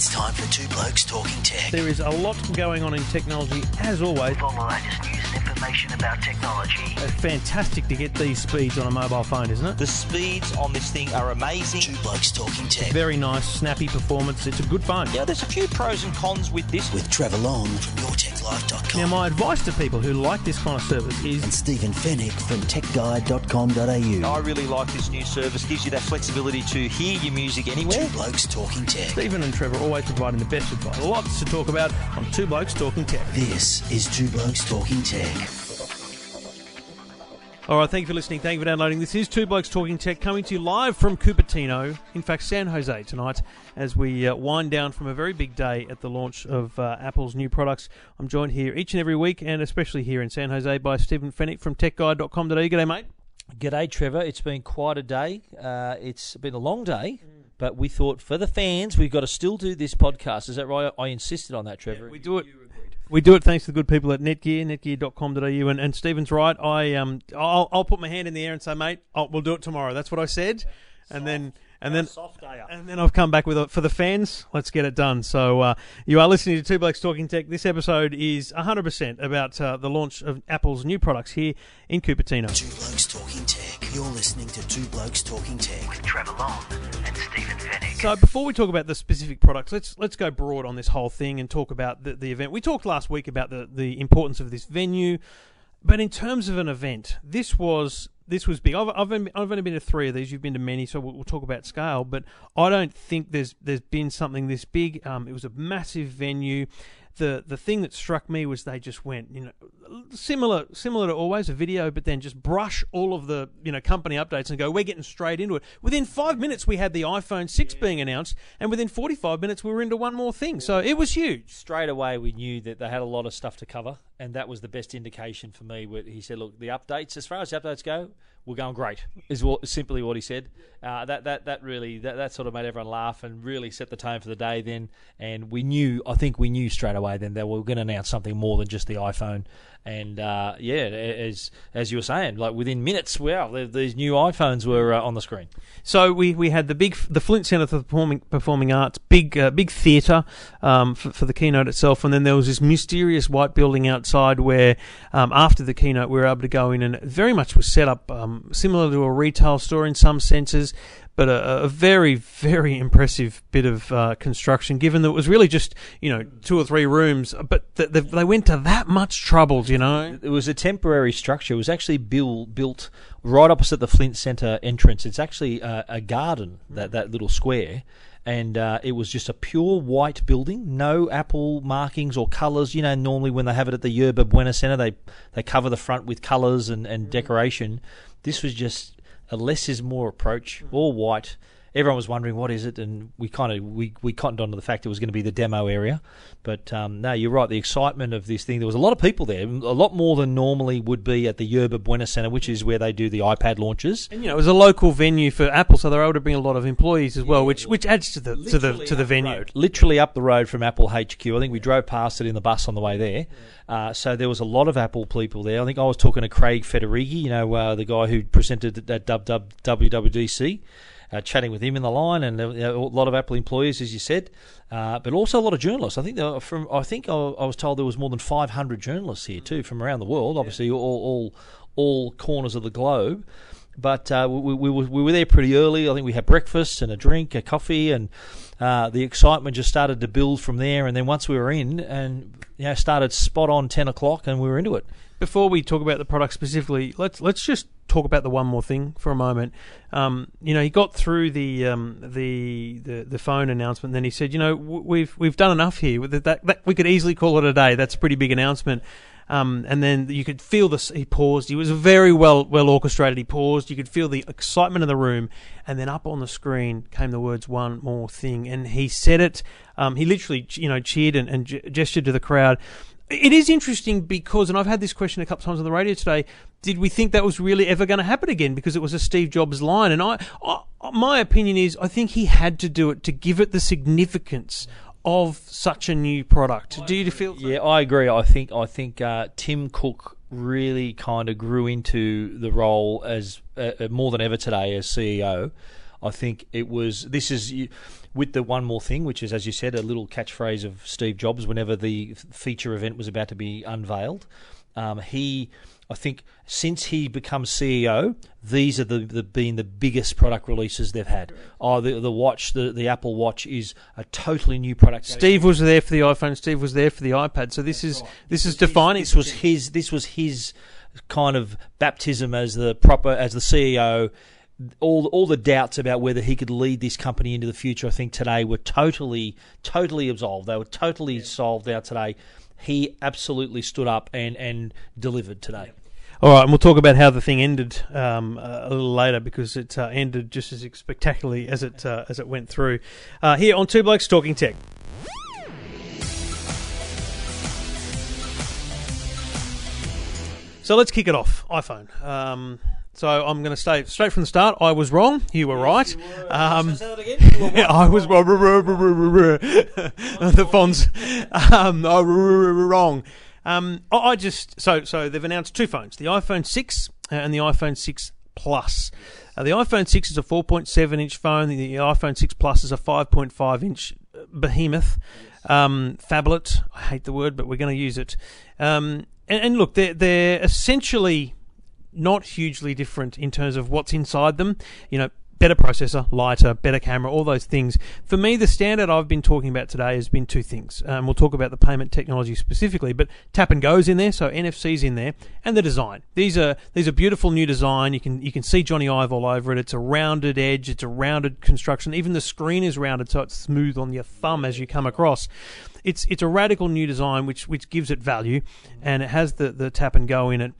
It's time for Two Blokes Talking Tech. There is a lot going on in technology, as always. With all the latest news and information about technology. It's fantastic to get these speeds on a mobile phone, isn't it? The speeds on this thing are amazing. Two Blokes Talking Tech. Very nice, snappy performance. It's a good phone. Yeah, there's a few pros and cons with this. With Trevor Long from YourTechLife.com. Now, my advice to people who like this kind of service is and Stephen Fenech from TechGuide.com.au. I really like this new service. Gives you that flexibility to hear your music anywhere. Two Blokes Talking Tech. Stephen and Trevor always providing the best advice. Lots to talk about on Two Blokes Talking Tech. This is Two Blokes Talking Tech. All right, thank you for listening. Thank you for downloading. This is Two Blokes Talking Tech coming to you live from Cupertino, in fact, San Jose tonight, as we uh, wind down from a very big day at the launch of uh, Apple's new products. I'm joined here each and every week, and especially here in San Jose, by Stephen Fenech from TechGuide.com.au. G'day, mate. G'day, Trevor. It's been quite a day. Uh, it's been a long day, but we thought for the fans, we've got to still do this podcast. Is that right? I insisted on that, Trevor. We do it. We do it thanks to the good people at Netgear, netgear.com.au. And, and Stephen's right. I um, I'll, I'll put my hand in the air and say, mate, oh, we'll do it tomorrow. That's what I said. And then and then soft day up. and then I've come back with a, for the fans. Let's get it done. So uh, you are listening to Two Blokes Talking Tech. This episode is 100% about uh, the launch of Apple's new products here in Cupertino. Two Blokes Talking Tech. You're listening to Two Blokes Talking Tech. With Trevor Long and Stephen Fenech. So before we talk about the specific products, let's let's go broad on this whole thing and talk about the, the event. We talked last week about the, the importance of this venue, but in terms of an event, this was this was big. I've, I've, only, I've only been to three of these. You've been to many, so we'll, we'll talk about scale. But I don't think there's there's been something this big. Um, it was a massive venue. The the thing that struck me was they just went, you know, similar similar to always a video, but then just brush all of the you know company updates and go, we're getting straight into it. Within five minutes, we had the iPhone six being announced, and within forty five minutes, we were into one more thing. So it was huge. Straight away, we knew that they had a lot of stuff to cover, and that was the best indication for me. Where he said, "Look, the updates, as far as the updates go, we're going great." Is what simply what he said. Uh, that that that really that, that sort of made everyone laugh and really set the tone for the day. Then, and we knew, I think we knew straight away then that we were going to announce something more than just the iPhone. And uh, yeah, as as you were saying, like within minutes, wow, the- these new iPhones were uh, on the screen. So we, we had the big the Flint Centre for Performing Performing Arts, big uh, big theatre um, for, for the keynote itself, and then there was this mysterious white building outside where um, after the keynote we were able to go in and very much was set up um, similar to a retail store in some senses, but a, a very very impressive bit of uh, construction. Given that it was really just you know two or three rooms, but th- they, went to that much trouble, you know. It was a temporary structure. It was actually built built right opposite the Flint Centre entrance. It's actually uh, a garden that that little square, and uh, it was just a pure white building, no Apple markings or colours. You know, normally when they have it at the Yerba Buena Centre, they they cover the front with colours and, and mm-hmm. decoration. This was just a less is more approach, mm. all white. Everyone was wondering what is it, and we kind of we, we cottoned onto the fact it was going to be the demo area. But um, no, you're right. The excitement of this thing. There was a lot of people there, a lot more than normally would be at the Yerba Buena Centre, which is where they do the iPad launches. And you know, it was a local venue for Apple, so they're able to bring a lot of employees as well, which which adds to the to the to the venue. literally up the road from Apple HQ. I think we drove past it in the bus on the way there. Uh, so there was a lot of Apple people there. I think I was talking to Craig Federighi, you know, uh, the guy who presented at WWDC. Uh, chatting with him in the line, and uh, a lot of Apple employees, as you said, uh, but also a lot of journalists. I think from I think I, was told there was more than 500 journalists here too from around the world. Obviously, all, all all corners of the globe. But uh, we, we, were, we were there pretty early. I think we had breakfast and a drink, a coffee, and uh, the excitement just started to build from there. And then once we were in, and you know, started spot on ten o'clock, and we were into it. Before we talk about the product specifically, let's let's just talk about the one more thing for a moment. Um, you know, he got through the um, the, the the phone announcement, and then he said, you know, we've we've done enough here. That, that, that we could easily call it a day. That's a pretty big announcement. Um, and then you could feel this. He paused. He was very well well orchestrated. He paused. You could feel the excitement in the room, and then up on the screen came the words "one more thing," and he said it. Um, he literally, you know, cheered and, and gestured to the crowd. It is interesting because, and I've had this question a couple times on the radio today. Did we think that was really ever going to happen again? Because it was a Steve Jobs line, and I, I, my opinion is, I think he had to do it to give it the significance of such a new product. Do you feel? Yeah, I agree. I think I think uh, Tim Cook really kind of grew into the role as uh, uh, more than ever today as CEO. I think it was. This is with the one more thing, which is, as you said, a little catchphrase of Steve Jobs whenever the feature event was about to be unveiled. Um, he, I think, since he becomes CEO, these are the, the been the biggest product releases they've had. Oh, the the watch, the, the Apple Watch is a totally new product. Steve was there for the iPhone. Steve was there for the iPad. So this is this is defining. This was his. This was his kind of baptism as the proper as the CEO. All all the doubts about whether he could lead this company into the future, I think today were totally totally absolved. They were totally solved out today. He absolutely stood up and and delivered today. All right, and we'll talk about how the thing ended um, a little later because it uh, ended just as spectacularly as it uh, as it went through. Uh, here on Two Blokes Talking Tech. So let's kick it off. iPhone. Um, so I'm going to stay straight from the start. I was wrong. You were right. Um, I was wrong. the fonts. Um, I was wrong. Um, I just so so they've announced two phones: the iPhone 6 and the iPhone 6 Plus. Uh, the iPhone 6 is a 4.7 inch phone. The, the iPhone 6 Plus is a 5.5 inch behemoth, um, phablet. I hate the word, but we're going to use it. Um, and, and look, they're they're essentially not hugely different in terms of what's inside them. You know, better processor, lighter, better camera, all those things. For me, the standard I've been talking about today has been two things. Um, we'll talk about the payment technology specifically, but tap and goes in there, so NFC's in there, and the design. These are these are beautiful new design. You can you can see Jony Ive all over it. It's a rounded edge. It's a rounded construction. Even the screen is rounded, so it's smooth on your thumb as you come across. It's it's a radical new design which which gives it value, and it has the the tap and go in it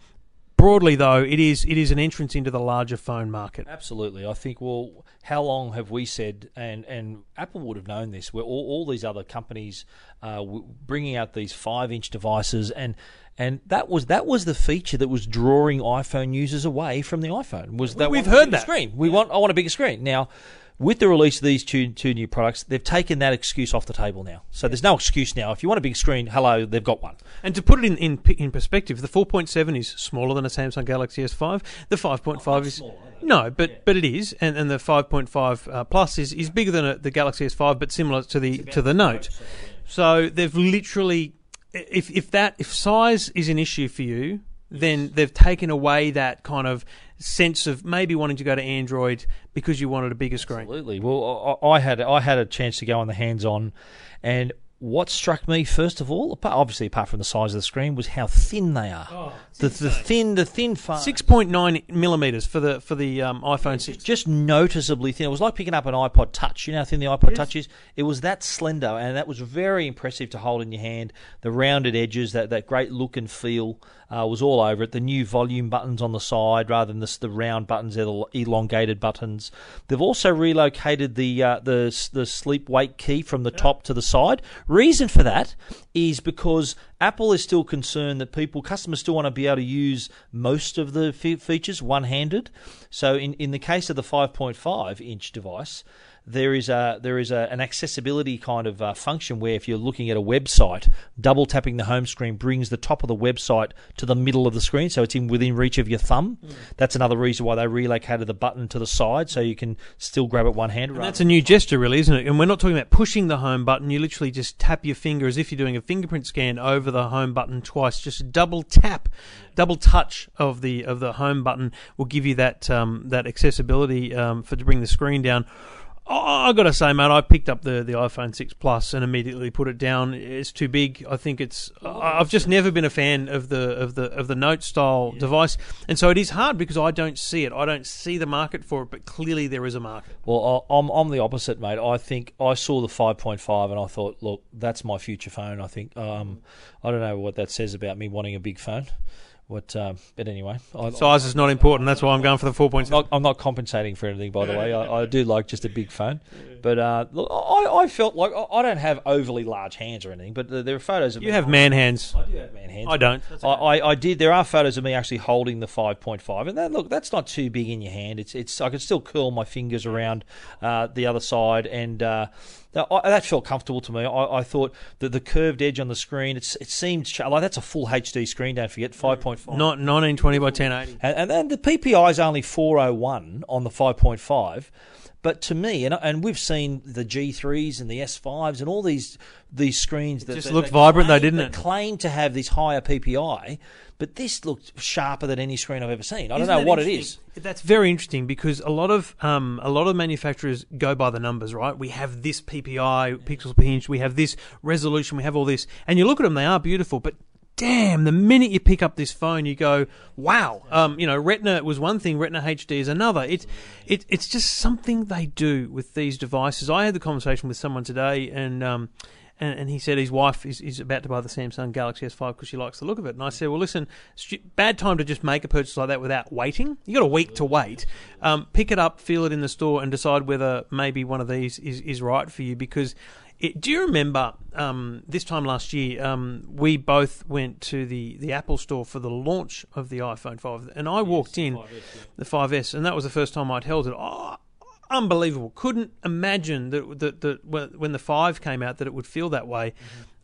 broadly though it is it is an entrance into the larger phone market Absolutely. I think, well, how long have we said, and, and Apple would have known this, where all, all these other companies uh, bringing out these five inch devices, and and that was that was the feature that was drawing iPhone users away from the iPhone. Was that We've heard that. screen? We want I want a bigger screen now. With the release of these two two new products, they've taken that excuse off the table now. So there's no excuse now. If you want a big screen, hello, they've got one. and to put it in, in in perspective the 4.7 is smaller than a Samsung Galaxy S5 the 5.5 is no but but it is. And, and the 5.5 uh, plus is, is bigger than a, the Galaxy S5 but similar to the to the Note. so they've literally if if that if size is an issue for you then they've taken away that kind of sense of maybe wanting to go to Android because you wanted a bigger screen Absolutely. Well, I, I had I had a chance to go on the hands on, and what struck me first of all, obviously apart from the size of the screen, was how thin they are. the, the thin, the thin phone. 6.9 millimeters for the for the um, iPhone 6 just noticeably thin. It was like picking up an iPod Touch. You know how thin the iPod Touch is? It was that slender, and that was very impressive to hold in your hand. The rounded edges, that, that great look and feel uh, was all over it. The new volume buttons on the side rather than the, the round buttons, they're the elongated buttons. They've also relocated the uh, the the sleep wake key from the top to the side. Reason for that is because Apple is still concerned that people, customers, still want to be able to use most of the features one-handed. So, in, in the case of the 5.5 inch device, there is a there is a, an accessibility kind of uh, function where if you're looking at a website, double tapping the home screen brings the top of the website to the middle of the screen, so it's in within reach of your thumb. That's another reason why they relocated the button to the side, so you can still grab it one handed. And that's a new gesture, really, isn't it? And we're not talking about pushing the home button. You literally just tap your finger as if you're doing a fingerprint scan over the home button twice. Just a double tap, double touch of the of the home button will give you that um, that accessibility um, for to bring the screen down. I I got to say, mate, I picked up the, the iPhone 6 Plus and immediately put it down. It's too big. I think it's. I've just never been a fan of the of the of the Note style device, and so it is hard because I don't see it. I don't see the market for it, but clearly there is a market. Well, I'm I'm the opposite, mate. I think I saw the 5.5 and I thought, look, that's my future phone. I think um, I don't know what that says about me wanting a big phone. What, um, but anyway, I, Size is not important. That's why I'm going for the 4.7. not, I'm not compensating for anything, by the way. I, I do like just a big phone, but uh, look, I, I felt like I I don't have overly large hands or anything, but there there are photos of You me have man hands. I do have man hands. I don't. I, I, I did. There are photos of me actually holding the 5.5, and that look, that's not too big in your hand. It's it's. I could still curl my fingers around uh, the other side, and uh, that, I, that felt comfortable to me. I, I thought that the curved edge on the screen, it's it seemed sh- like that's a full HD screen. Don't forget 5.5. Not 1920 by 1080. And, and then the PPI is only 401 on the 5.5, But to me, and and we've seen the G3s and the S5s and all these these screens that just that- looked that vibrant though, didn't it? Claim to have this higher PPI, but this looked sharper than any screen I've ever seen. I don't Isn't know what it is. That's very interesting because a lot of um, a lot of manufacturers go by the numbers, right? We have this PPI pixels per inch, we have this resolution, we have all this, and you look at them, they are beautiful, but damn, the minute you pick up this phone, you go, wow. Um, you know, Retina was one thing, Retina HD is another. It's it, it's just something they do with these devices. I had the conversation with someone today, and um, and, and he said his wife is, is about to buy the Samsung Galaxy S5 because she likes the look of it. And I said, well, listen, stu- bad time to just make a purchase like that without waiting. You got a week to wait. Um, pick it up, feel it in the store, and decide whether maybe one of these is, is right for you because. It, do you remember um, this time last year? Um, we both went to the, the Apple store for the launch of the iPhone 5, and I walked in the 5S, and that was the first time I'd held it. Oh, unbelievable! Couldn't imagine that that, that when the five came out that it would feel that way.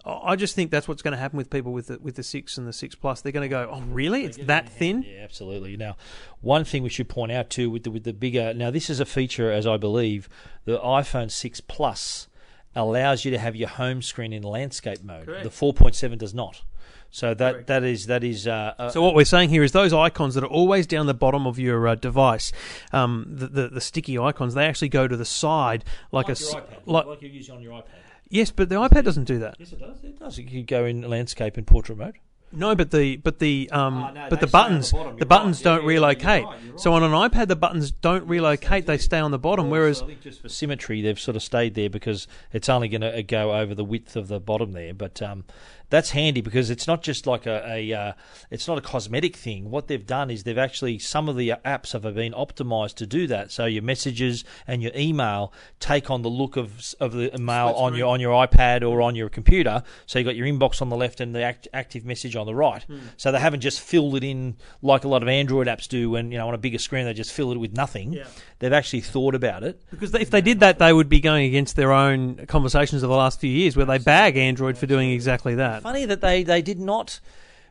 I I just think that's what's going to happen with people with the, with the six and the six plus. They're going to go, "Oh, really? It's that thin?" Yeah, absolutely. Now, one thing we should point out too with the with the bigger now this is a feature as I believe the iPhone 6 Plus allows you to have your home screen in landscape mode. Correct. The 4.7 does not. So that that is that is uh, uh, So what we're saying here is those icons that are always down the bottom of your uh, device, um, the, the the sticky icons, they actually go to the side like, a s- like like you use on your iPad. yes, but the iPad doesn't do that. Yes, it does. It does. You could go in landscape and portrait mode. No, but the but the um Oh, no, but the the buttons the You're buttons right. Don't yeah, you're relocate. right, you're So on an iPad the buttons don't relocate; they stay on the bottom. Whereas think just for symmetry, they've sort of stayed there because it's only going to go over the width of the bottom there. But um, that's handy because it's not just like a, a uh, it's not a cosmetic thing. What they've done is they've actually some of the apps have been optimized to do that. So your messages and your email take on the look of of the email on your on your iPad or on your computer. So you've got your inbox on the left and the act, active message on the right. So they haven't just filled it in like a lot of Android apps do. When you know on a bigger screen they just fill it with nothing. They've actually thought about it. because if they did that, they would be going against their own conversations of the last few years, where they bag Android for doing exactly that. Funny that they, they did not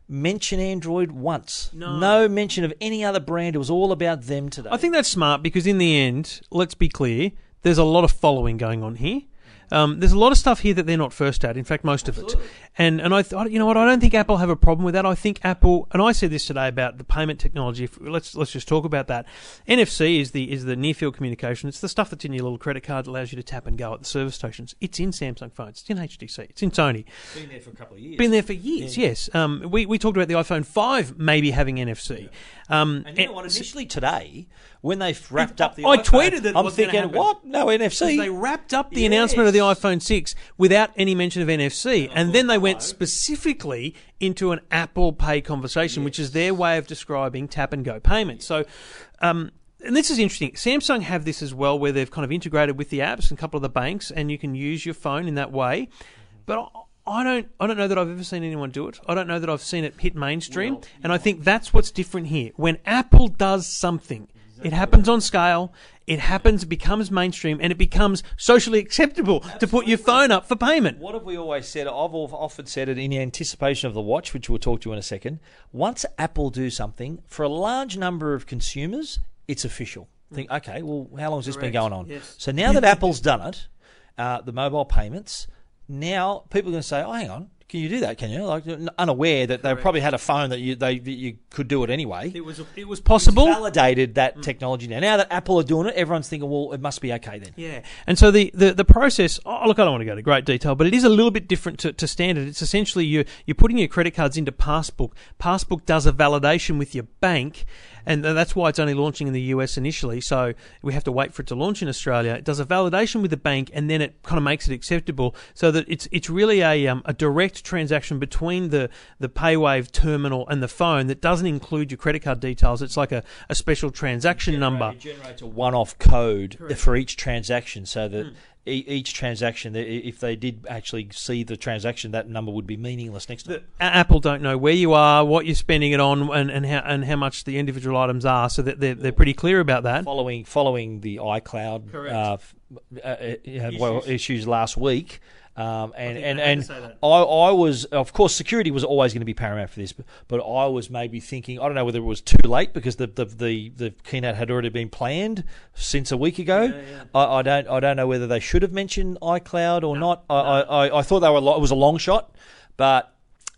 mention Android once. No. mention of any other brand. It was all about them today. I think that's smart because in the end, let's be clear, there's a lot of following going on here. Um, there's a lot of stuff here that they're not first at. In fact, most of it. And and I, th- you know what? I don't think Apple have a problem with that. I think Apple, and I said this today about the payment technology. Let's let's just talk about that. NFC is the is the near field communication. It's the stuff that's in your little credit card that allows you to tap and go at the service stations. It's in Samsung phones. It's in HTC. It's in Sony. been there for a couple of years. Been there for years. Yes. Um, we we talked about the iPhone five maybe having NFC. Um, and you know what? Initially today, when they wrapped up the, I iPhone, tweeted that I'm was thinking, what? No NFC. They wrapped up the announcement of the iPhone 6 without any mention of NFC, and then they went specifically into an Apple Pay conversation, which is their way of describing tap and go payments. So, um, and this is interesting. Samsung have this as well, where they've kind of integrated with the apps and a couple of the banks, and you can use your phone in that way. But I- I don't, I don't know that I've ever seen anyone do it. I don't know that I've seen it hit mainstream, and I think that's what's different here. When Apple does something, it happens on scale. It happens, it becomes mainstream, and it becomes socially acceptable to put your phone up for payment. What have we always said? I've often said it in anticipation of the watch, which we'll talk to in a second. Once Apple do something, for a large number of consumers, it's official. Think, okay, well, how long has this been going on? yes. So now that Apple's done it, uh, the mobile payments, now people are going to say, oh, hang on, can you do that? Can you? Like unaware that they probably had a phone that you they that you could do it anyway. It was, it was possible. Validated that technology now. Now that Apple are doing it, everyone's thinking, well, it must be okay then. Yeah, and so the, the, the process. Oh, look, I don't want to go into great detail, but it is a little bit different to, to standard. It's essentially you you're putting your credit cards into Passbook. Passbook does a validation with your bank, and that's why it's only launching in the US initially. So we have to wait for it to launch in Australia. It does a validation with the bank, and then it kind of makes it acceptable, so that it's it's really a um, a direct transaction between the the PayWave terminal and the phone that doesn't include your credit card details. It's like a, a special transaction number. It generates a one-off code for each transaction, so that e- each transaction, if they did actually see the transaction, that number would be meaningless next time. Apple don't know where you are, what you're spending it on, and, and how and how much the individual items are, so that they're, they're pretty clear about that. Following following the iCloud uh, uh, uh, yeah, well, issues last week. Um, and and, they had to and. I, I was, of course, security was always going to be paramount for this, but, but I was maybe thinking, I don't know whether it was too late because the the, the, the keynote had already been planned since a week ago. I, I don't I don't know whether they should have mentioned iCloud or not. I, I, I, I thought they were it was a long shot, but.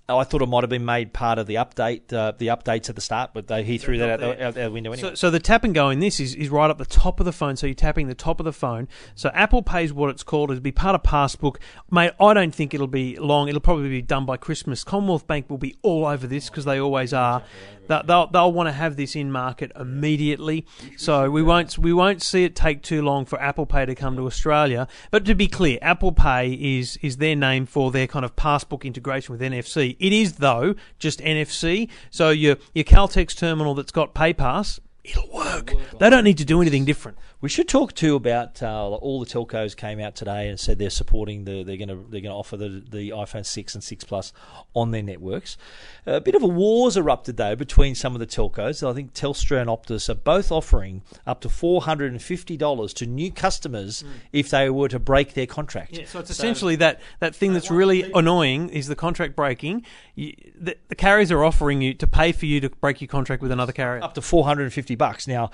I thought it might have been made part of the update, uh, the updates at the start, but they, he threw that out the, out the window anyway. So, so the tap and go in this is, is right up the top of the phone. So you're tapping the top of the phone. So Apple Pays what it's called. It'll be part of Passbook. Mate, I don't think it'll be long. It'll probably be done by Christmas. Commonwealth Bank will be all over this because they always are. They'll, they'll, want to have this in market immediately. So we won't we won't see it take too long for Apple Pay to come to Australia. But to be clear, Apple Pay is is their name for their kind of Passbook integration with NFC. It is though just NFC. So your your Caltex terminal that's got PayPass, it'll work. They don't need to do anything different. We should talk too about uh, all the telcos came out today and said they're supporting the they're going to they're going to offer the the iPhone six and six plus on their networks. A bit of a war's erupted though between some of the telcos. I think Telstra and Optus are both offering up to four hundred and fifty dollars to new customers if they were to break their contract. Yeah, so it's essentially that, that thing that's really annoying is the contract breaking. You, the, the carriers are offering you to pay for you to break your contract with another carrier. up to 450 bucks. Now,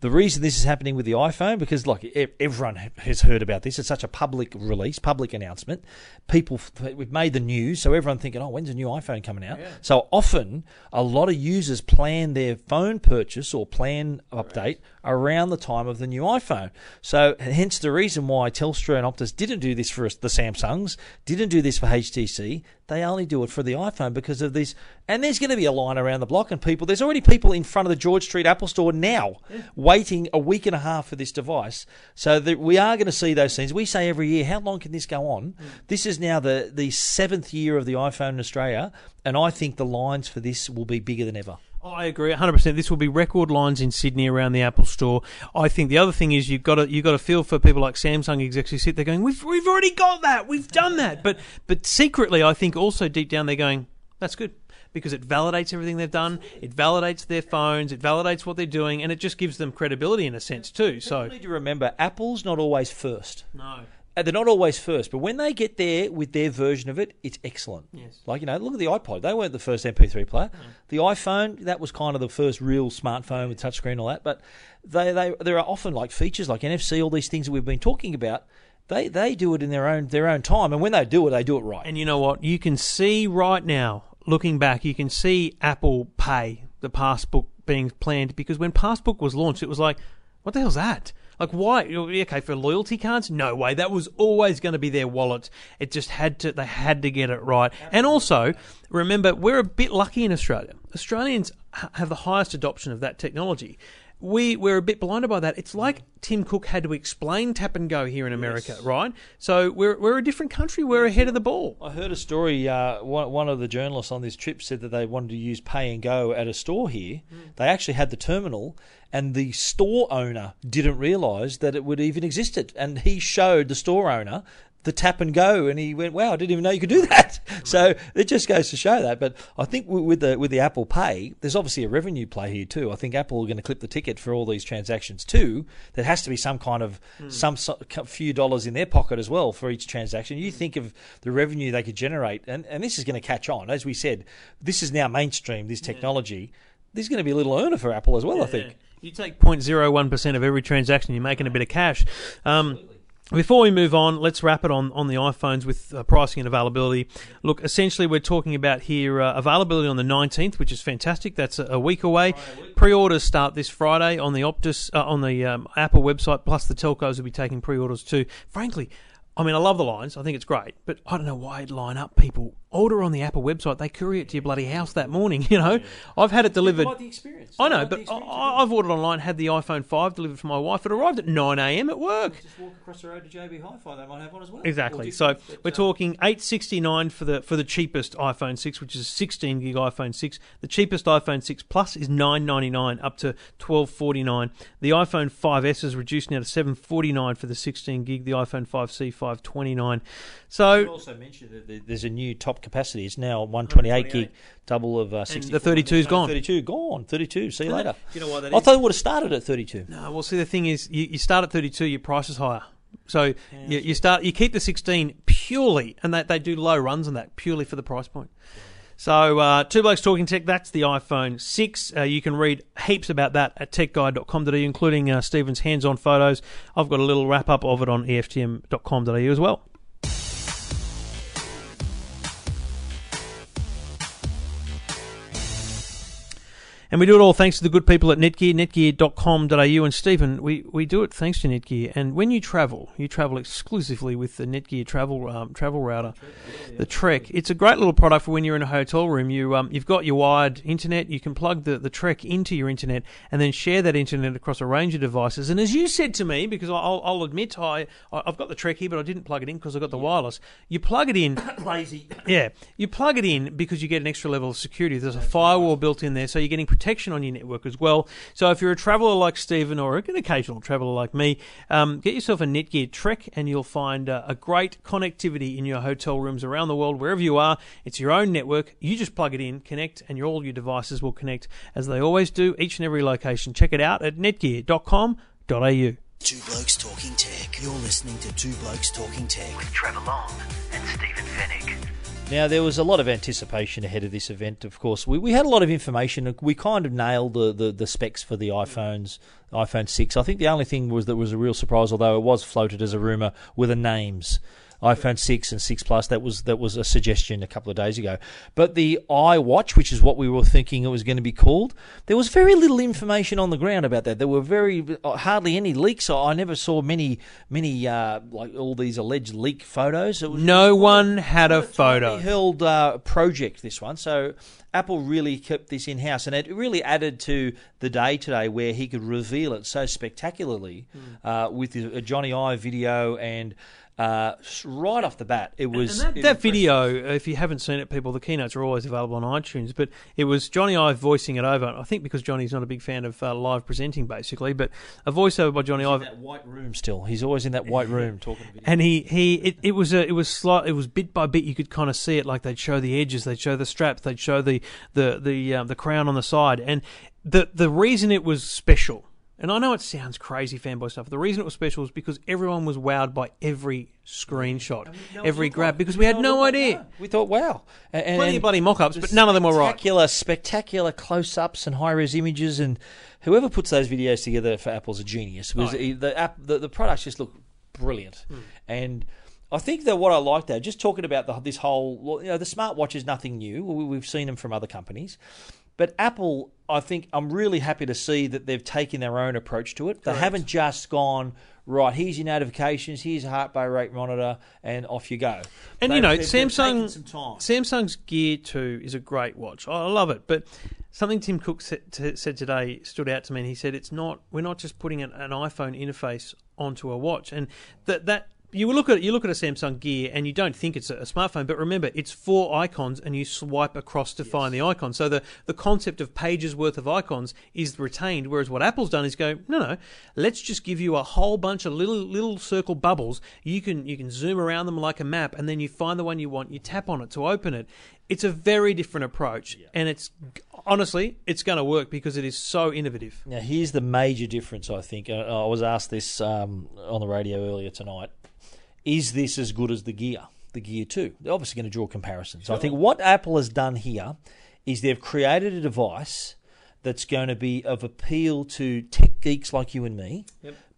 the reason this is happening with the iPhone because like everyone has heard about this. It's such a public release, public announcement. People we've made the news, so everyone thinking, "Oh, when's a new iPhone coming out?" So often, a lot of users plan their phone purchase or plan update around the time of the new iPhone. So hence the reason why Telstra and Optus didn't do this for us, the Samsungs, didn't do this for HTC. They only do it for the iPhone because of this. And there's going to be a line around the block, and people. There's already people in front of the George Street Apple Store now, waiting a week and a half for this device. So that we are going to see those things. We say every year, how long can this go on? Mm. This is now the the seventh year of the iPhone in Australia, and I think the lines for this will be bigger than ever. Oh, I agree, 100%. This will be record lines in Sydney around the Apple Store. I think the other thing is you've got to you've got to feel for people like Samsung execs who sit there going, "We've we've already got that, we've done that," but but secretly, I think also deep down they're going, "That's good." Because it validates everything they've done, it validates their phones, it validates what they're doing, and it just gives them credibility in a sense too. So, You need to remember, Apple's not always first. no, They're not always first, but when they get there with their version of it, it's excellent. Yes. Like, you know, look at the iPod. They weren't the first MP3 player. The iPhone, that was kind of the first real smartphone with touchscreen and all that. But they, they there are often like features like NFC, all these things that we've been talking about. They they do it in their own their own time, and when they do it, they do it right. And you know what? You can see right now, looking back, you can see Apple Pay, the Passbook being planned because when Passbook was launched, it was like, what the hell's that? Like, why? Okay, for loyalty cards? No way. That was always going to be their wallet. It just had to, they had to get it right. And also, remember, we're a bit lucky in Australia. Australians have the highest adoption of that technology. We, we're a bit blinded by that. It's like Tim Cook had to explain tap and go here in America, right? So we're, we're a different country. We're ahead of the ball. I heard a story. Uh, one, one of the journalists on this trip said that they wanted to use Pay and Go at a store here. They actually had the terminal, and the store owner didn't realise that it would even existed. And he showed the store owner the tap and go, and he went, "Wow, I didn't even know you could do that." So it just goes to show that. But I think with the with the Apple Pay, there's obviously a revenue play here too. I think Apple are going to clip the ticket for all these transactions too. There has to be some kind of hmm. some few dollars in their pocket as well for each transaction. You hmm. think of the revenue they could generate, and and this is going to catch on. As we said, this is now mainstream. This hmm. technology. There's going to be a little earner for Apple as well. I think. You take 0.01% of every transaction, you're making a bit of cash. Um, before we move on, let's wrap it on, on the iPhones with uh, pricing and availability. Look, essentially, we're talking about here uh, availability on the 19th, which is fantastic. That's a, a week away. Pre-orders start this Friday on the Optus uh, on the um, Apple website. Plus, the telcos will be taking pre-orders too. Frankly, I mean, I love the lines. I think it's great, but I don't know why it line up people. Order on the Apple website. They courier it to your bloody house that morning. You know, I've had it delivered. experience. I know, but I, I- I've ordered online, had the iPhone 5 delivered for my wife. It arrived at 9 a.m. at work. Just walk across the road to JB Hi-Fi. They might have one as well. Exactly. So we're uh, talking 869 for the for the cheapest iPhone 6, which is a 16 gig iPhone 6. The cheapest iPhone 6 Plus is 999 up to 1249. The iPhone 5S is reduced now to 749 for the 16 gig. The iPhone 5C 529. So also mentioned that there's a new top capacity. It's now 128 gig, double of uh, 64. the 32's gone. 32 gone. 32. See you later. You know why that I is? thought it would have started at 32. No, well, see, the thing is, you, you start at 32, your price is higher. So you, you start, you keep the 16 purely, and they, they do low runs on that purely for the price point. So, uh, Two Blokes Talking Tech, that's the iPhone 6. Uh, you can read heaps about that at techguide.com.au, including uh, Stephen's hands on photos. I've got a little wrap up of it on EFTM.com.au as well. And we do it all thanks to the good people at Netgear, netgear.com.au. And Stephen, we, we do it thanks to Netgear. And when you travel, you travel exclusively with the Netgear travel um, travel router, the Trek. It's a great little product for when you're in a hotel room. You um, you've got your wired internet. You can plug the, the Trek into your internet and then share that internet across a range of devices. And as you said to me, because I'll, I'll admit I I- I've got the Trek here, but I didn't plug it in because I got the wireless. You plug it in. Lazy. Yeah, you plug it in because you get an extra level of security. There's a firewall built in there, so you're getting protection on your network as well. So if you're a traveller like Stephen or an occasional traveller like me, um, get yourself a Netgear Trek, and you'll find uh, a great connectivity in your hotel rooms around the world, wherever you are. It's your own network. You just plug it in, connect, and your, all your devices will connect as they always do, each and every location. Check it out at netgear.com.au. Two Blokes Talking Tech. You're listening to Two Blokes Talking Tech with Trevor Long and Stephen Fenech. Now, there was a lot of anticipation ahead of this event, of course. We, we had a lot of information. We kind of nailed the, the, the specs for the iPhones, iPhone 6. I think the only thing was that was a real surprise, although it was floated as a rumour, were the names. iPhone 6 and 6 Plus. That was that was a suggestion a couple of days ago. But the iWatch, which is what we were thinking it was going to be called, there was very little information on the ground about that. There were very uh, hardly any leaks. I never saw many many uh, like all these alleged leak photos. Was No one had a photo. held uh, project this one. So Apple really kept this in house, and it really added to the day today where he could reveal it so spectacularly Hmm. uh, with the, a Jony Ive video and. Uh, right off the bat, it was And that, that video, if you haven't seen it, people, the keynotes are always available on iTunes. But it was Jony Ive voicing it over. I think because Jony's not a big fan of uh, live presenting, basically, but a voiceover by Jony in Ive. that white room still. He's always in that white room talking to. And he, he it, it was a, it was slight, it was bit by bit. You could kind of see it, like they'd show the edges, they'd show the straps, they'd show the the the um, the crown on the side. And the the reason it was special, and I know it sounds crazy fanboy stuff. The reason it was special was because everyone was wowed by every screenshot, every grab, because we had no idea. We thought, wow, and, and- Plenty of bloody mock-ups, but none of them were right. Spectacular, spectacular close-ups and high-res images, and whoever puts those videos together for Apple's a genius. Because Oh, the app, the, the products just look brilliant, Hmm. and. I think that what I like though, just talking about the, this whole, you know, the smartwatch is nothing new. We, we've seen them from other companies, but Apple, I think, I'm really happy to see that they've taken their own approach to it. They haven't just gone right. Here's your notifications. Here's a heart rate monitor, and off you go. And They've- you know, they've- they've taken Samsung. Samsung's Gear Two is a great watch. I I love it, but something Tim Cook said, t- said today stood out to me. And he said, "It's not. We're not just putting an, an iPhone interface onto a watch, and that that." You look at you look at a Samsung Gear and you don't think it's a, a smartphone, but remember it's four icons and you swipe across to find the icon. So the, the concept of pages worth of icons is retained. Whereas what Apple's done is go no no, let's just give you a whole bunch of little little circle bubbles. You can you can zoom around them like a map, and then you find the one you want. You tap on it to open it. It's a very different approach, and it's honestly it's going to work because it is so innovative. Now, here's the major difference, I think. Uh, I was asked this um, on the radio earlier tonight. Is this as good as the Gear, the Gear 2? They're obviously going to draw comparisons. So I think what Apple has done here is they've created a device that's going to be of appeal to tech geeks like you and me,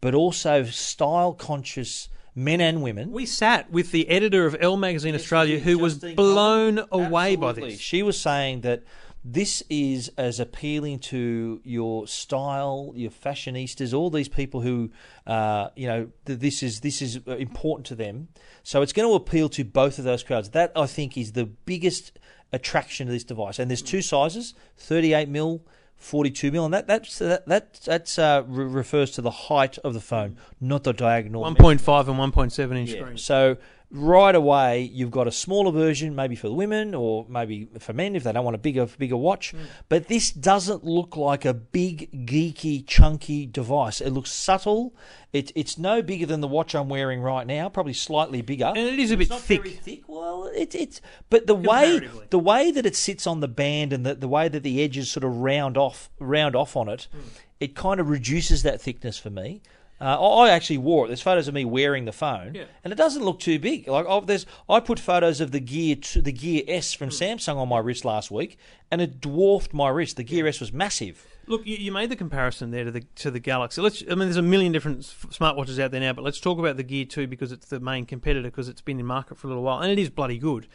but also style conscious men and women. We sat with the editor of Elle Magazine Australia, who was Justine blown Cullen. away by Absolutely. this. She was saying that this is as appealing to your style, your fashionistas, all these people who, uh, you know, th- this is this is uh, important to them. So it's going to appeal to both of those crowds. That I think is the biggest attraction to this device. And there's two sizes: 38 mil. 42 mil, and that that's that, that that's uh, re- refers to the height of the phone, not the diagonal. 1.5 and 1.7 inch Yeah. screens. So right away, you've got a smaller version, maybe for the women or maybe for men if they don't want a bigger bigger watch. But this doesn't look like a big geeky chunky device. It looks subtle. It, it's no bigger than the watch I'm wearing right now, probably slightly bigger. And it is a It's bit thick. thick. Well, it, it's but the way the way that it sits on the band and the, the way that the edges sort of round off round off on it, Hmm. it kind of reduces that thickness for me. Uh, I I actually wore it. There's photos of me wearing the phone, Yeah. and it doesn't look too big. Like oh, there's, I put photos of the Gear t- the Gear S Hmm. from Samsung on my wrist last week, and it dwarfed my wrist. The Gear S was massive. Look, you, you made the comparison there to the to the Galaxy. Let's. I mean, there's a million different s- smartwatches out there now, but let's talk about the Gear Two because it's the main competitor because it's been in market for a little while and it is bloody good.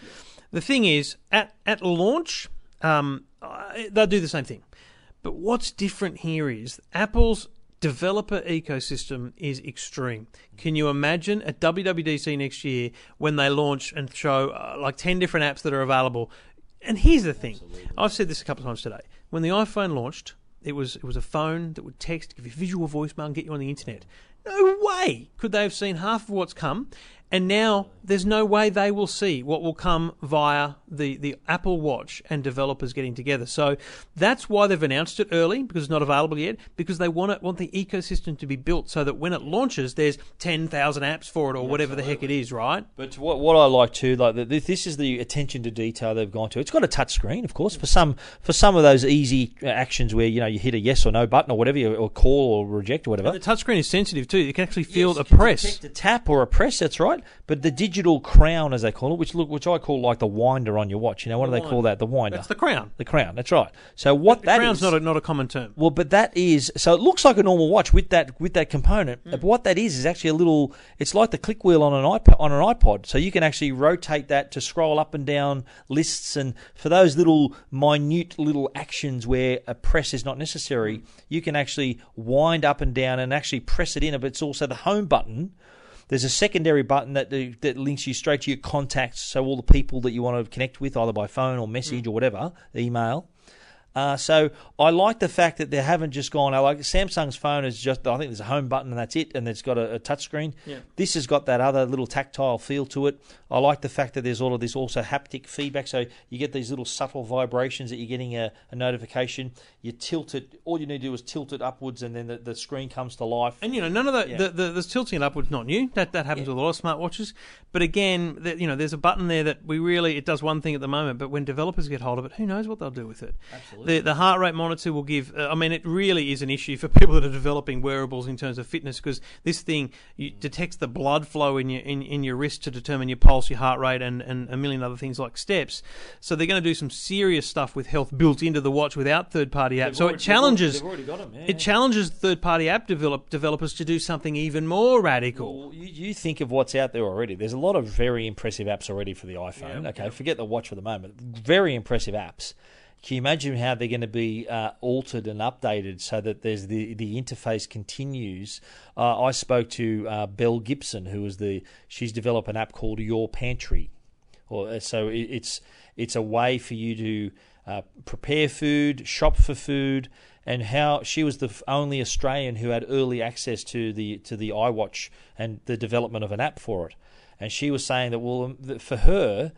The thing is, at at launch, um, I- they'll do the same thing. But what's different here is Apple's developer ecosystem is extreme. Can you imagine at WWDC next year when they launch and show uh, like 10 different apps that are available? And here's the thing. I've said this a couple of times today. When the iPhone launched, it was it was a phone that would text, give you visual voicemail and get you on the internet. No way could they have seen half of what's come. And now there's no way they will see what will come via the, the Apple Watch and developers getting together. So that's why they've announced it early because it's not available yet. Because they want it, want the ecosystem to be built so that when it launches, there's ten thousand apps for it or whatever the heck it is, right? But what what I like too, like the, this, this is the attention to detail they've gone to. It's got a touch screen, of course, for some for some of those easy uh, actions where you know you hit a yes or no button or whatever, or call or reject or whatever. The touchscreen is sensitive too. You can actually feel Yes, a press. A tap or a press, that's right. But the digital crown, as they call it, which look, which I call like the winder on your watch. You know, what do they call that? The winder. That's the crown. The crown. That's right. So what The that crown's is- not a, not a common term. well, but that is so it looks like a normal watch with that with that component. Hmm. But what that is is actually a little. It's like the click wheel on an iPod. On an iPod, so you can actually rotate that to scroll up and down lists, and for those little minute little actions where a press is not Hmm. necessary, you can actually wind up and down and actually press it in. But it's also the home button. There's a secondary button that that links you straight to your contacts, so all the people that you want to connect with, either by phone or message mm. or whatever, email. Uh, so I like the fact that they haven't just gone. I like Samsung's phone is just. I think there's a home button and that's it, and it's got a, a touch screen. Yeah. This has got that other little tactile feel to it. I like the fact that there's all of this also haptic feedback, so you get these little subtle vibrations that you're getting a, a notification. You tilt it. All you need to do is tilt it upwards, and then the, the screen comes to life. And you know, none of the Yeah. the, the, the tilting it upwards not new. That that happens with a lot of smartwatches. But again, the, you know, there's a button there that we really it does one thing at the moment. But when developers get hold of it, who knows what they'll do with it? Absolutely. The the heart rate monitor will give. Uh, I mean, it really is an issue for people that are developing wearables in terms of fitness because this thing detects the blood flow in your in, in your wrist to determine your pulse, your heart rate, and, and a million other things like steps. So they're going to do some serious stuff with health built into the watch without third party apps. So it challenges. They've already got 'em, yeah. It challenges third-party app develop, developers to do something even more radical. Well, you, you think of what's out there already. There's a lot of very impressive apps already for the iPhone. okay, forget the watch for the moment. Very impressive apps. Can you imagine how they're going to be uh, altered and updated so that there's the the interface continues? Uh, I spoke to uh, Belle Gibson, who is the she's developed an app called Your Pantry, or uh, so it, it's it's a way for you to uh, prepare food, shop for food, and how she was the only Australian who had early access to the to the iWatch and the development of an app for it. And she was saying that well, um, for her,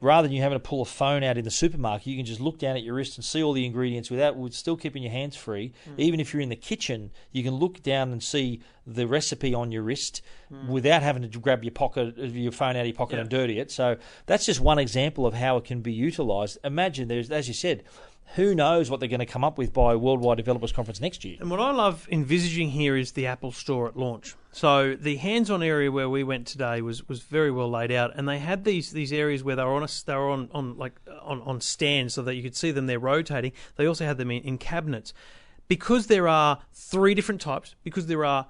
rather than you having to pull a phone out in the supermarket, you can just look down at your wrist and see all the ingredients without with still keeping your hands free. Mm. Even if you're in the kitchen, you can look down and see the recipe on your wrist mm. without having to grab your pocket your phone out of your pocket Yeah. and dirty it. So that's just one example of how it can be utilized. Imagine there's as you said, who knows what they're going to come up with by Worldwide Developers Conference next year. And what I love envisaging here is the Apple Store at launch. So the hands-on area where we went today was, was very well laid out, and they had these these areas where they were on a, they were on, on like on, on stands so that you could see them. They're rotating. They also had them in, in cabinets because there are three different types. Because there are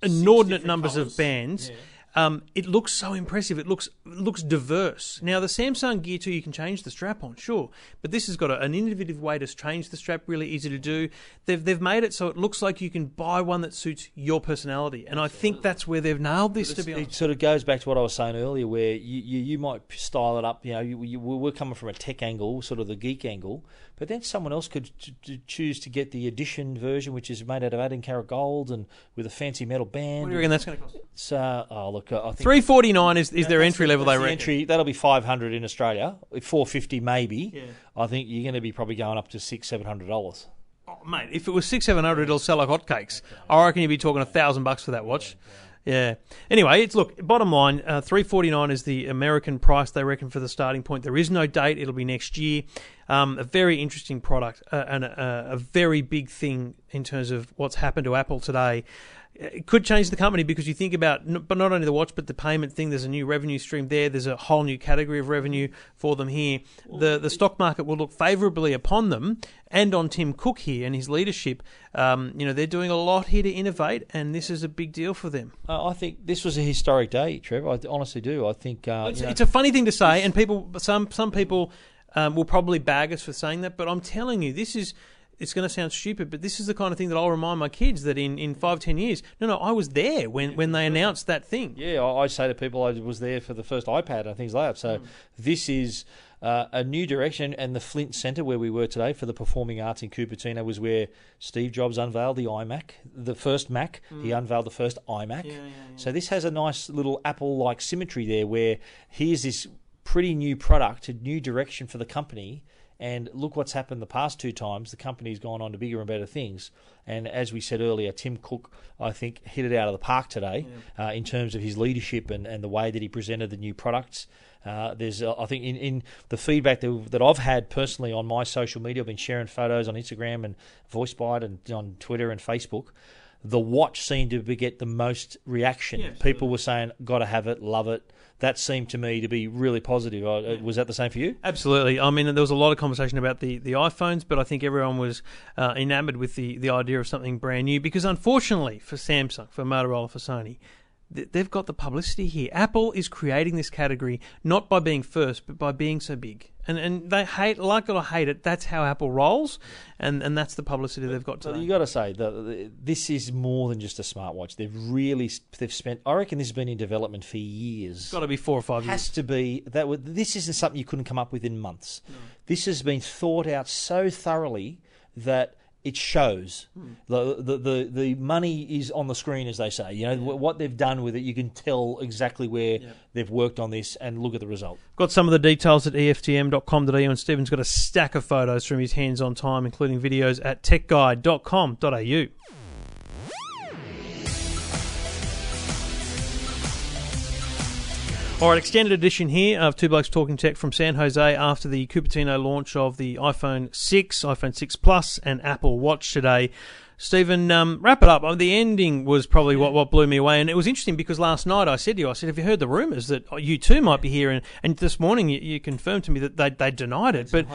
inordinate numbers colours. of bands. Um, it looks so impressive. It looks it looks diverse. Now the Samsung Gear 2 you can change the strap on, sure, but this has got a, an innovative way to change the strap. Really easy to do. They've they've made it so it looks like you can buy one that suits your personality, and I think that's where they've nailed this. To be It sort of goes back to what I was saying earlier, where you, you, you might style it up. You know, you, you, we're coming from a tech angle, sort of the geek angle, but then someone else could ch- ch- choose to get the edition version, which is made out of 18 karat gold and with a fancy metal band. what do you reckon that's going to cost? It's, uh, oh look, I think Three forty nine is, is their entry the- level. that's They the reckon. entry that'll be 500 in Australia, 450 maybe. Yeah. I think you're going to be probably going up to six, seven hundred dollars. Oh, mate, if it was six seven hundred, it'll sell like hotcakes. I reckon you'd be talking a thousand bucks for that watch. Yeah. Anyway, it's look. Bottom line, uh, three forty nine is the American price they reckon for the starting point. There is no date. It'll be next year. Um, a very interesting product uh, and a, a very big thing in terms of what's happened to Apple today. it could change the company because you think about, but not only the watch, but the payment thing. There's a new revenue stream there. There's a whole new category of revenue for them here. The the stock market will look favourably upon them and on Tim Cook here and his leadership. Um, you know, they're doing a lot here to innovate, and this is a big deal for them. Uh, I think this was a historic day, Trevor. I honestly do. I think uh, It's, you know, it's a funny thing to say, and people, some some people um, will probably bag us for saying that. But I'm telling you, this is. It's going to sound stupid, but this is the kind of thing that I'll remind my kids that in, in five, ten years, no, no, I was there when, when they announced that thing. Yeah, I, I say to people I was there for the first iPad and things like that. So this is uh, a new direction, and the Flint Centre where we were today for the performing arts in Cupertino was where Steve Jobs unveiled the iMac, the first Mac. He unveiled the first iMac. So this has a nice little Apple-like symmetry there, where here's this pretty new product, a new direction for the company. And look what's happened the past two times. The company's gone on to bigger and better things. And as we said earlier, Tim Cook, I think, hit it out of the park today uh, in terms of his leadership and, and the way that he presented the new products. Uh, there's, uh, I think, in, in the feedback that, that I've had personally on my social media, I've been sharing photos on Instagram and VoiceBite and on Twitter and Facebook. The watch seemed to get the most reaction. People were saying, "Got to have it, love it." That seemed to me to be really positive. Uh, Was that the same for you? Absolutely. I mean, there was a lot of conversation about the, the iPhones, but I think everyone was uh, enamored with the, the idea of something brand new because, unfortunately, for Samsung, for Motorola, for Sony, they've got the publicity here. Apple is creating this category not by being first, but by being so big. And and they hate, like it or hate it, that's how Apple rolls, and, and that's the publicity they've got today. you got to say that uh, this is more than just a smartwatch. They've really they've spent. I reckon this has been in development for years. It's got to be four or five years. has to be that. This isn't something you couldn't come up with in months. This has been thought out so thoroughly that it shows. Hmm. The, the the the money is on the screen, as they say. You know wh- what they've done with it. You can tell exactly where they've worked on this, and look at the result. Got some of the details at EFTM.com.au, and Stephen's got a stack of photos from his hands on time, including videos at techguide.com.au. All right, extended edition here of Two Blokes Talking Tech from San Jose after the Cupertino launch of the iPhone 6, iPhone 6 Plus, and Apple Watch today. Stephen, um, wrap it up. Oh, The ending was probably what, what blew me away. And it was interesting because last night I said to you, I said, Have you heard the rumours that U2 might be here? And, and this morning you, you confirmed to me that they, they denied it. But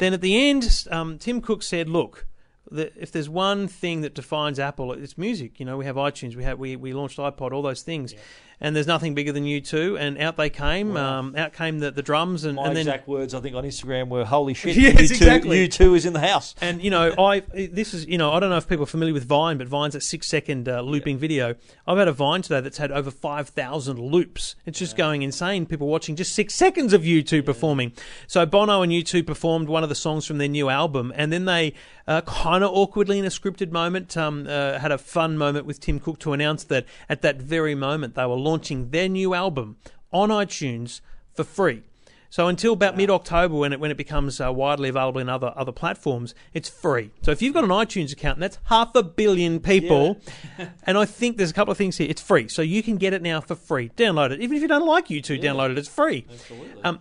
then at the end, um, Tim Cook said, Look, the, if there's one thing that defines Apple, it's music. You know, we have iTunes, we have we, we launched iPod, all those things, and there's nothing bigger than U2. And out they came. Um, out came the, the drums, and, My and then exact words, I think, on Instagram were "Holy shit!" Yes, U2, exactly. U2 is in the house. and you know, I this is you know, I don't know if people are familiar with Vine, but Vine's a six second uh, looping video. I've had a Vine today that's had over five thousand loops. It's just going insane. People watching just six seconds of U2 performing. So Bono and U2 performed one of the songs from their new album, and then they uh, kind of awkwardly in a scripted moment um, uh, had a fun moment with Tim Cook to announce that at that very moment they were launching their new album on iTunes for free. So until about mid October, when it when it becomes uh, widely available in other other platforms, it's free. So if you've got an iTunes account, and that's half a billion people, and I think there's a couple of things here. It's free, so you can get it now for free. Download it, even if you don't like U2, download it. It's free. Absolutely. Um,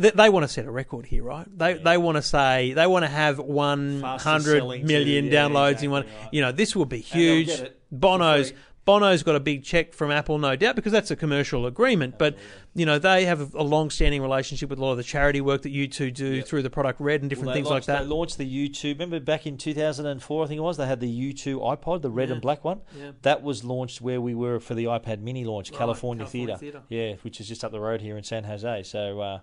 they, they want to set a record here, right? They they want to say they want to have one hundred million yeah, downloads in one. right. You know, this will be huge. Bono's. Bono's got a big check from Apple, no doubt, because that's a commercial agreement. But you know, they have a, long-standing relationship with a lot of the charity work that U2 do through the product Red and different Well, things launched, like that. They launched the U2. Remember back in 2004, I think it was, they had the U2 iPod, the red and black one. Yeah. That was launched where we were for the iPad Mini launch, California, California Theatre. Theatre. Yeah, which is just up the road here in San Jose. So uh,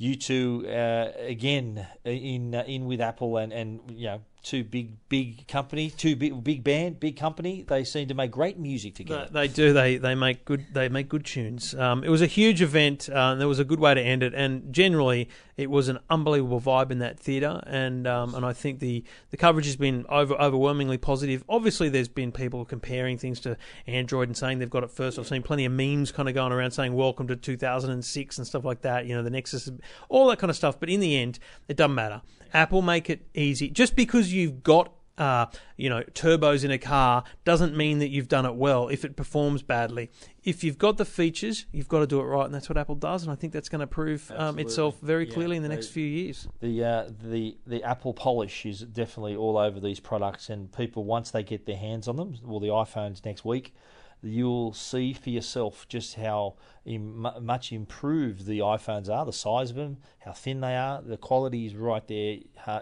U2 uh, again in uh, in with Apple and and you know two big big company, two big big band, big company. They seem to make great music together. They, they do. They they make good. They make good tunes. Um, it was a huge event. Uh, and there was a good way to end it. And generally, it was an unbelievable vibe in that theatre. And um, and I think the, the coverage has been over, overwhelmingly positive. Obviously, there's been people comparing things to Android and saying they've got it first. I've seen plenty of memes kind of going around saying "Welcome to 2006" and stuff like that. You know, the Nexus, all that kind of stuff. But in the end, it doesn't matter. Apple make it easy. Just because you've got uh, you know, turbos in a car doesn't mean that you've done it well if it performs badly. If you've got the features, you've got to do it right, and that's what Apple does. And I think that's going to prove um, itself very Yeah, clearly in the they- next few years. the uh, the the Apple polish is definitely all over these products, and people once they get their hands on them, well, the iPhones next week, you'll see for yourself just how Im- much improved the iPhones are, the size of them, how thin they are, the quality is right there.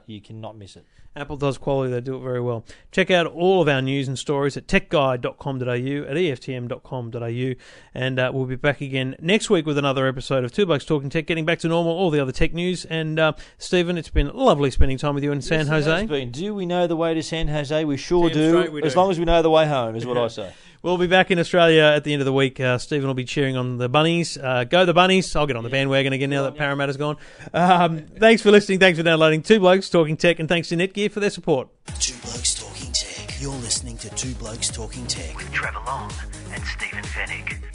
You cannot miss it. Apple does quality, they do it very well. Check out all of our news and stories at techguide.com.au, at EFTM.com.au, and uh, we'll be back again next week with another episode of Two Blokes Talking Tech, getting back to normal, all the other tech news. And uh, Stephen, it's been lovely spending time with you in San Yes, Jose. been. Do we know the way to San Jose? We sure do. we as long as we know the way home, is what I say. We'll be back in Australia at the end of the week. Uh, Stephen will be cheering on the Bunnies. Uh, go the Bunnies. I'll get on the bandwagon again now that Parramatta's gone. Um, thanks for listening. Thanks for downloading Two Blokes Talking Tech, and thanks to Netgear for their support. Two Blokes Talking Tech. You're listening to Two Blokes Talking Tech with Trevor Long and Stephen Fenech.